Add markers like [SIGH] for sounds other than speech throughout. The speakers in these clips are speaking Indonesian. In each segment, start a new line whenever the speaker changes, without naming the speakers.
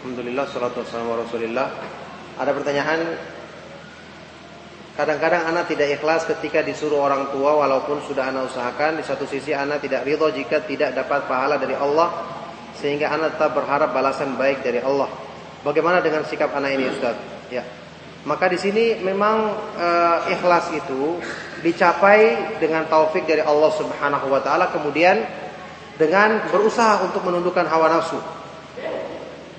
Alhamdulillah salatu wassalamu rasulillah. Ada pertanyaan Kadang-kadang anak tidak ikhlas ketika disuruh orang tua walaupun sudah anak usahakan. Di satu sisi anak tidak ridho jika tidak dapat pahala dari Allah. Sehingga anak tetap berharap balasan baik dari Allah. Bagaimana dengan sikap anak ini Ustaz? Ya. Maka di sini memang e, ikhlas itu dicapai dengan taufik dari Allah Subhanahu wa taala kemudian dengan berusaha untuk menundukkan hawa nafsu.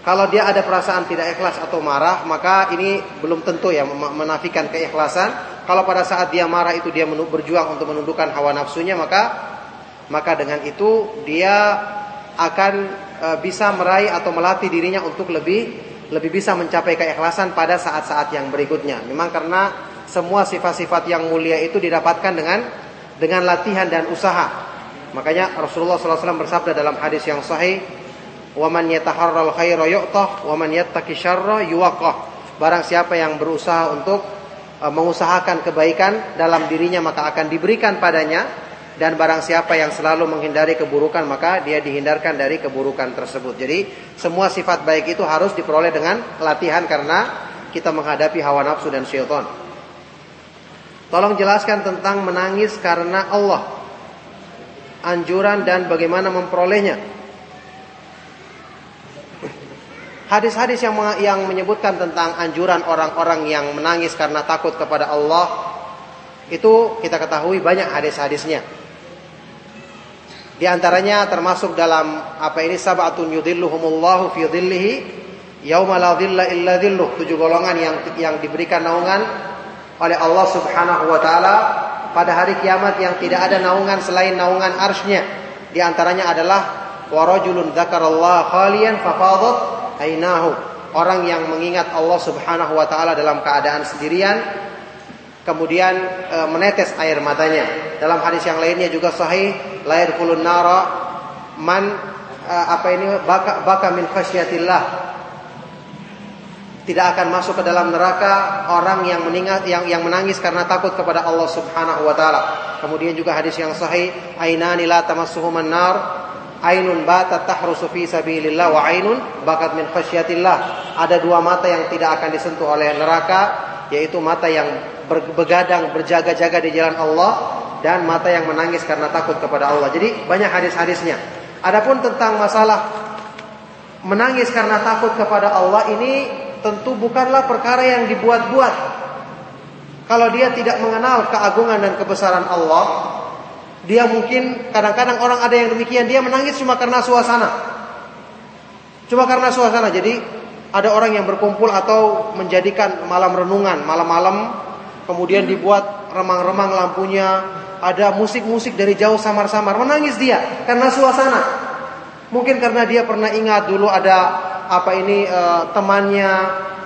Kalau dia ada perasaan tidak ikhlas atau marah, maka ini belum tentu ya menafikan keikhlasan. Kalau pada saat dia marah itu dia berjuang untuk menundukkan hawa nafsunya, maka maka dengan itu dia akan e, bisa meraih atau melatih dirinya untuk lebih lebih bisa mencapai keikhlasan pada saat-saat yang berikutnya. Memang karena semua sifat-sifat yang mulia itu didapatkan dengan dengan latihan dan usaha. Makanya Rasulullah SAW bersabda dalam hadis yang sahih, Wa man yataharral khaira yu'tah wa man syarra yuwaqah. Barang siapa yang berusaha untuk uh, mengusahakan kebaikan dalam dirinya maka akan diberikan padanya dan barang siapa yang selalu menghindari keburukan maka dia dihindarkan dari keburukan tersebut. Jadi semua sifat baik itu harus diperoleh dengan latihan karena kita menghadapi hawa nafsu dan syaitan. Tolong jelaskan tentang menangis karena Allah. Anjuran dan bagaimana memperolehnya. Hadis-hadis yang yang menyebutkan tentang anjuran orang-orang yang menangis karena takut kepada Allah itu kita ketahui banyak hadis-hadisnya. Di antaranya termasuk dalam apa ini sabatun yudhilluhumullahu fi dhillihi yauma la dhilla illa dhilluh. Tujuh golongan yang yang diberikan naungan oleh Allah Subhanahu wa taala pada hari kiamat yang tidak ada naungan selain naungan arsy-Nya. Di antaranya adalah warajulun dzakarallaha khalian fafadat ainahu orang yang mengingat Allah Subhanahu wa taala dalam keadaan sendirian kemudian e, menetes air matanya. Dalam hadis yang lainnya juga sahih la yadkhulun nara man e, apa ini baka baka min khasyatillah. Tidak akan masuk ke dalam neraka orang yang meninggal yang yang menangis karena takut kepada Allah Subhanahu wa taala. Kemudian juga hadis yang sahih, ainani la tamassuhuman nar Ainun batat tahrusu fi sabilillah wa ainun bakat min khasyatillah. Ada dua mata yang tidak akan disentuh oleh neraka, yaitu mata yang begadang berjaga-jaga di jalan Allah dan mata yang menangis karena takut kepada Allah. Jadi banyak hadis-hadisnya. Adapun tentang masalah menangis karena takut kepada Allah ini tentu bukanlah perkara yang dibuat-buat. Kalau dia tidak mengenal keagungan dan kebesaran Allah, dia mungkin kadang-kadang orang ada yang demikian, dia menangis cuma karena suasana. Cuma karena suasana. Jadi ada orang yang berkumpul atau menjadikan malam renungan, malam-malam kemudian dibuat remang-remang lampunya, ada musik-musik dari jauh samar-samar, menangis dia karena suasana. Mungkin karena dia pernah ingat dulu ada apa ini e, temannya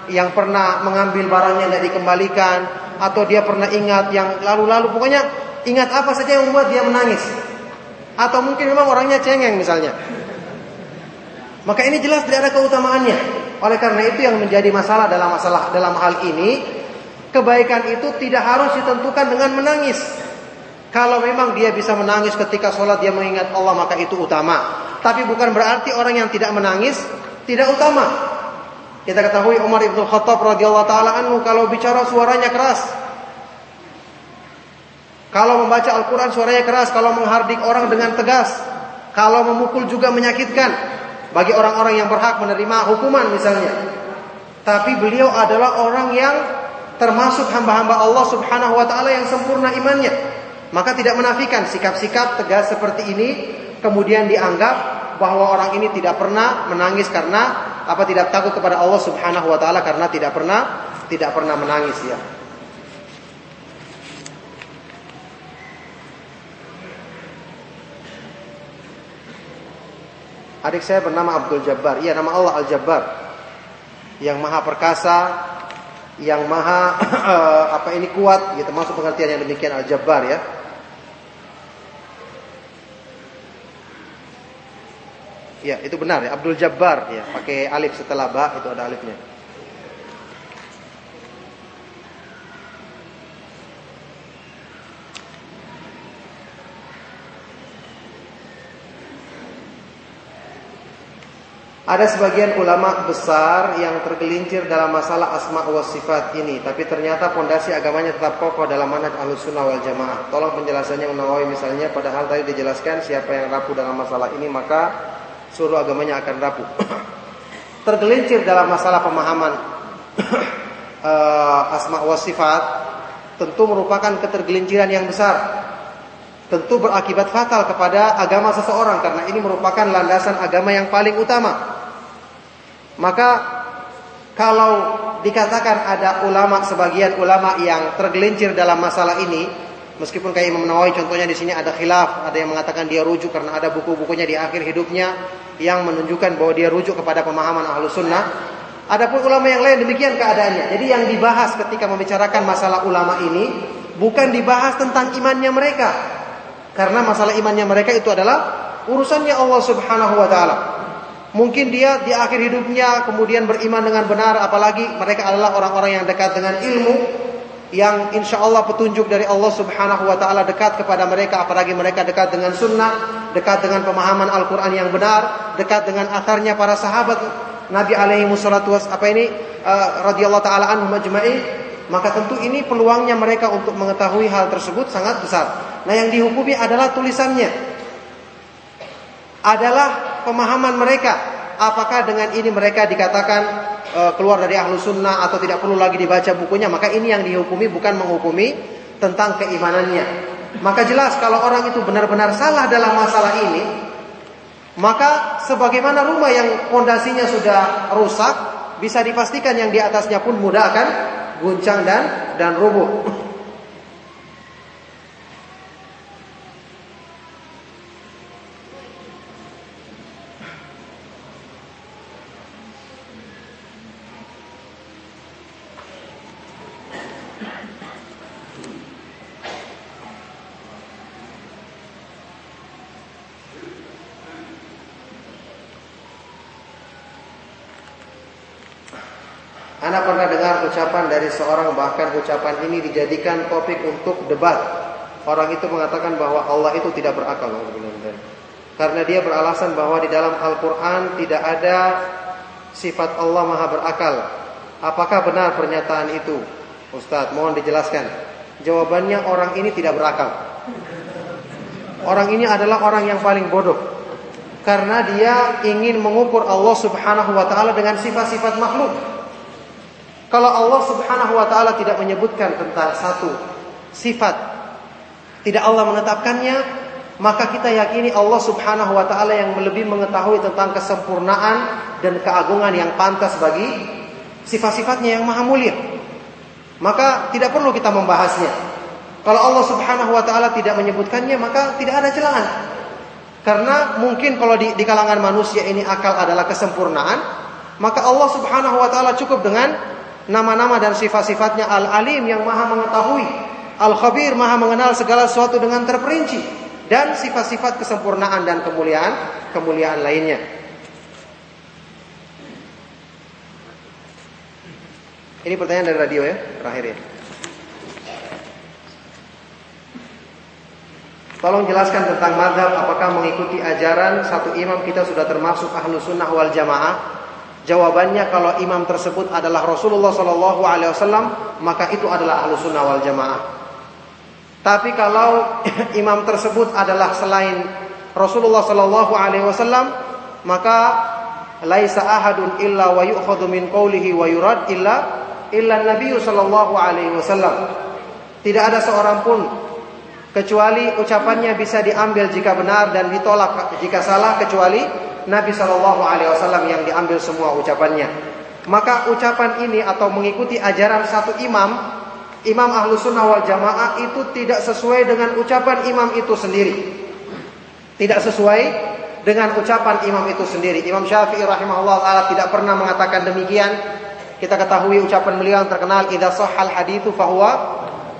yang pernah mengambil barangnya tidak dikembalikan atau dia pernah ingat yang lalu-lalu pokoknya Ingat apa saja yang membuat dia menangis. Atau mungkin memang orangnya cengeng misalnya. Maka ini jelas tidak ada keutamaannya. Oleh karena itu yang menjadi masalah dalam masalah dalam hal ini, kebaikan itu tidak harus ditentukan dengan menangis. Kalau memang dia bisa menangis ketika sholat dia mengingat Allah maka itu utama. Tapi bukan berarti orang yang tidak menangis tidak utama. Kita ketahui Umar ibn Khattab radhiyallahu taala anhu kalau bicara suaranya keras, kalau membaca Al-Quran suaranya keras, kalau menghardik orang dengan tegas, kalau memukul juga menyakitkan bagi orang-orang yang berhak menerima hukuman misalnya. Tapi beliau adalah orang yang termasuk hamba-hamba Allah Subhanahu wa taala yang sempurna imannya. Maka tidak menafikan sikap-sikap tegas seperti ini kemudian dianggap bahwa orang ini tidak pernah menangis karena apa tidak takut kepada Allah Subhanahu wa taala karena tidak pernah tidak pernah menangis ya. Adik saya bernama Abdul Jabbar. Iya, nama Allah Al-Jabbar. Yang maha perkasa, yang maha [CLEARS THROAT] apa ini kuat, gitu. Masuk pengertian yang demikian Al-Jabbar ya. Ya, itu benar ya. Abdul Jabbar ya, pakai alif setelah ba itu ada alifnya. Ada sebagian ulama besar yang tergelincir dalam masalah asma wa sifat ini, tapi ternyata fondasi agamanya tetap kokoh dalam manhaj Ahlus Sunnah wal Jamaah. Tolong penjelasannya Nawawi misalnya padahal tadi dijelaskan siapa yang rapuh dalam masalah ini maka seluruh agamanya akan rapuh. [CLEARS THROAT] tergelincir dalam masalah pemahaman uh, [CLEARS THROAT] asma wa sifat tentu merupakan ketergelinciran yang besar. Tentu berakibat fatal kepada agama seseorang karena ini merupakan landasan agama yang paling utama. Maka kalau dikatakan ada ulama sebagian ulama yang tergelincir dalam masalah ini, meskipun kayak Imam Nawawi contohnya di sini ada khilaf, ada yang mengatakan dia rujuk karena ada buku-bukunya di akhir hidupnya yang menunjukkan bahwa dia rujuk kepada pemahaman ahlu sunnah. Adapun ulama yang lain demikian keadaannya. Jadi yang dibahas ketika membicarakan masalah ulama ini bukan dibahas tentang imannya mereka. Karena masalah imannya mereka itu adalah urusannya Allah Subhanahu wa taala. Mungkin dia di akhir hidupnya kemudian beriman dengan benar apalagi mereka adalah orang-orang yang dekat dengan ilmu yang insya Allah petunjuk dari Allah Subhanahu wa taala dekat kepada mereka apalagi mereka dekat dengan sunnah, dekat dengan pemahaman Al-Qur'an yang benar, dekat dengan akarnya para sahabat Nabi alaihi wassalatu apa ini uh, radhiyallahu taala anhum ajma'in maka tentu ini peluangnya mereka untuk mengetahui hal tersebut sangat besar. Nah, yang dihukumi adalah tulisannya. Adalah pemahaman mereka. Apakah dengan ini mereka dikatakan uh, keluar dari ahlu sunnah atau tidak perlu lagi dibaca bukunya? Maka ini yang dihukumi bukan menghukumi tentang keimanannya. Maka jelas kalau orang itu benar-benar salah dalam masalah ini, maka sebagaimana rumah yang pondasinya sudah rusak, bisa dipastikan yang di atasnya pun mudah akan guncang dan dan rubuh. Anda pernah dengar ucapan dari seorang bahkan ucapan ini dijadikan topik untuk debat. Orang itu mengatakan bahwa Allah itu tidak berakal. Karena dia beralasan bahwa di dalam Al-Quran tidak ada sifat Allah maha berakal. Apakah benar pernyataan itu? Ustadz, mohon dijelaskan. Jawabannya orang ini tidak berakal. Orang ini adalah orang yang paling bodoh. Karena dia ingin mengukur Allah subhanahu wa ta'ala dengan sifat-sifat makhluk. Kalau Allah Subhanahu wa taala tidak menyebutkan tentang satu sifat tidak Allah menetapkannya, maka kita yakini Allah Subhanahu wa taala yang lebih mengetahui tentang kesempurnaan dan keagungan yang pantas bagi sifat-sifatnya yang maha mulia. Maka tidak perlu kita membahasnya. Kalau Allah Subhanahu wa taala tidak menyebutkannya, maka tidak ada celaan. Karena mungkin kalau di, di kalangan manusia ini akal adalah kesempurnaan, maka Allah Subhanahu wa taala cukup dengan nama-nama dan sifat-sifatnya Al-Alim yang maha mengetahui, Al-Khabir maha mengenal segala sesuatu dengan terperinci dan sifat-sifat kesempurnaan dan kemuliaan kemuliaan lainnya. Ini pertanyaan dari radio ya, terakhir ya. Tolong jelaskan tentang madhab apakah mengikuti ajaran satu imam kita sudah termasuk ahlu sunnah wal jamaah Jawabannya kalau imam tersebut adalah Rasulullah Wasallam maka itu adalah ahlu sunnah wal jamaah. Tapi kalau [COUGHS] imam tersebut adalah selain Rasulullah Wasallam maka laisa ahadun illa wa yu'khadhu min qawlihi wa yurad illa illa Nabi Wasallam. Tidak ada seorang pun kecuali ucapannya bisa diambil jika benar dan ditolak jika salah kecuali Nabi Shallallahu Alaihi Wasallam yang diambil semua ucapannya. Maka ucapan ini atau mengikuti ajaran satu imam, imam ahlu sunnah wal jamaah itu tidak sesuai dengan ucapan imam itu sendiri. Tidak sesuai dengan ucapan imam itu sendiri. Imam Syafi'i rahimahullah taala tidak pernah mengatakan demikian. Kita ketahui ucapan beliau yang terkenal, "Idza sahhal haditsu fahuwa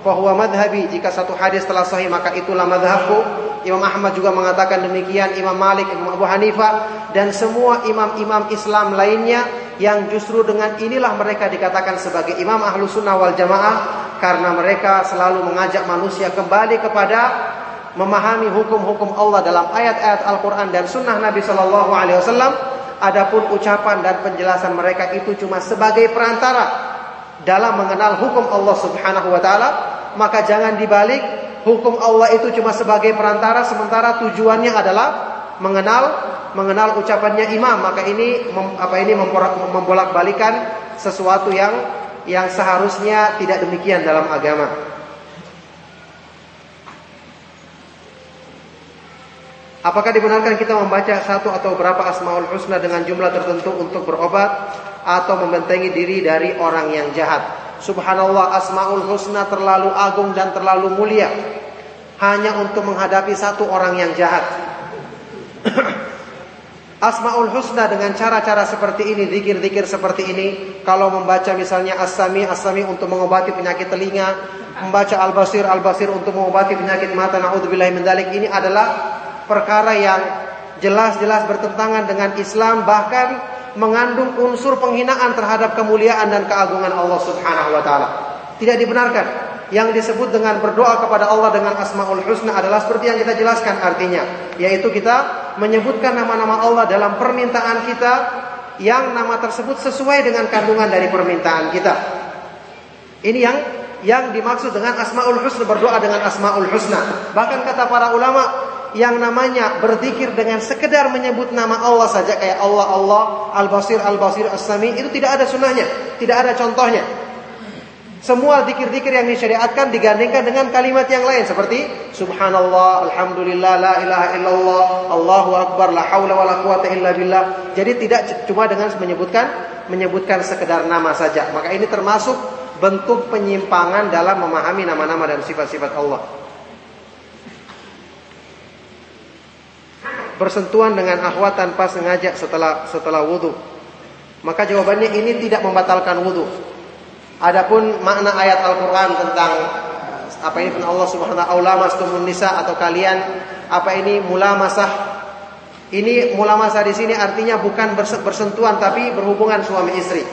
fahuwa madhabi." Jika satu hadis telah sahih maka itulah madhabku. Imam Ahmad juga mengatakan demikian, Imam Malik, Imam Abu Hanifah dan semua imam-imam Islam lainnya yang justru dengan inilah mereka dikatakan sebagai imam ahlu sunnah wal jamaah karena mereka selalu mengajak manusia kembali kepada memahami hukum-hukum Allah dalam ayat-ayat Al-Quran dan sunnah Nabi Shallallahu Alaihi Wasallam adapun ucapan dan penjelasan mereka itu cuma sebagai perantara dalam mengenal hukum Allah Subhanahu wa taala, maka jangan dibalik hukum Allah itu cuma sebagai perantara sementara tujuannya adalah mengenal mengenal ucapannya imam, maka ini mem, apa ini membolak-balikan sesuatu yang yang seharusnya tidak demikian dalam agama. Apakah dibenarkan kita membaca satu atau berapa asmaul husna dengan jumlah tertentu untuk berobat atau membentengi diri dari orang yang jahat? Subhanallah asmaul husna terlalu agung dan terlalu mulia hanya untuk menghadapi satu orang yang jahat. [CLEARS THROAT] Asmaul Husna dengan cara-cara seperti ini, zikir-zikir seperti ini, kalau membaca misalnya As-Sami, As-Sami untuk mengobati penyakit telinga, membaca Al-Basir, Al-Basir untuk mengobati penyakit mata, naudzubillahi min ini adalah perkara yang jelas-jelas bertentangan dengan Islam bahkan mengandung unsur penghinaan terhadap kemuliaan dan keagungan Allah Subhanahu wa taala. Tidak dibenarkan. Yang disebut dengan berdoa kepada Allah dengan Asmaul Husna adalah seperti yang kita jelaskan artinya, yaitu kita menyebutkan nama-nama Allah dalam permintaan kita yang nama tersebut sesuai dengan kandungan dari permintaan kita. Ini yang yang dimaksud dengan Asmaul Husna berdoa dengan Asmaul Husna. Bahkan kata para ulama yang namanya berzikir dengan sekedar menyebut nama Allah saja kayak Allah Allah Al-Basir Al-Basir As-Sami itu tidak ada sunnahnya, tidak ada contohnya. Semua zikir-zikir yang disyariatkan digandingkan dengan kalimat yang lain seperti subhanallah, alhamdulillah, la ilaha illallah, Allahu akbar, la haula wala quwata illa billah. Jadi tidak cuma dengan menyebutkan menyebutkan sekedar nama saja. Maka ini termasuk bentuk penyimpangan dalam memahami nama-nama dan sifat-sifat Allah. Bersentuhan dengan akhwat tanpa sengaja setelah setelah wudhu. Maka jawabannya ini tidak membatalkan wudhu. Adapun makna ayat Al-Quran tentang apa ini Allah Subhanahu wa taala nisa atau kalian apa ini mula masah ini mula masa di sini artinya bukan bersentuhan tapi berhubungan suami istri.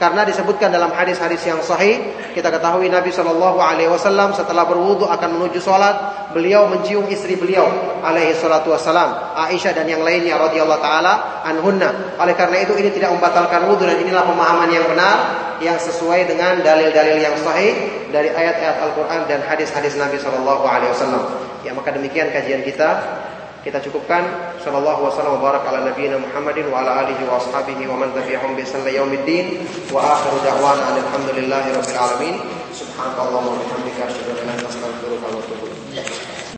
Karena disebutkan dalam hadis-hadis yang sahih, kita ketahui Nabi Shallallahu Alaihi Wasallam setelah berwudu akan menuju sholat, beliau mencium istri beliau, alaihi salatu wasallam, Aisyah dan yang lainnya radhiyallahu taala anhunna. Oleh karena itu ini tidak membatalkan wudu dan inilah pemahaman yang benar yang sesuai dengan dalil-dalil yang sahih dari ayat-ayat Al-Quran dan hadis-hadis Nabi Shallallahu Alaihi Wasallam. Ya maka demikian kajian kita. Kita cukupkan. Sallallahu wasallam wa barak ala nabiyina Muhammadin wa ala alihi wa ashabihi wa man tabi'ahum bi ihsan yaumiddin. Wa akhiru da'wana alhamdulillahi rabbil alamin. Subhanakallahumma wa bihamdika asyhadu an la ilaha illa anta astaghfiruka wa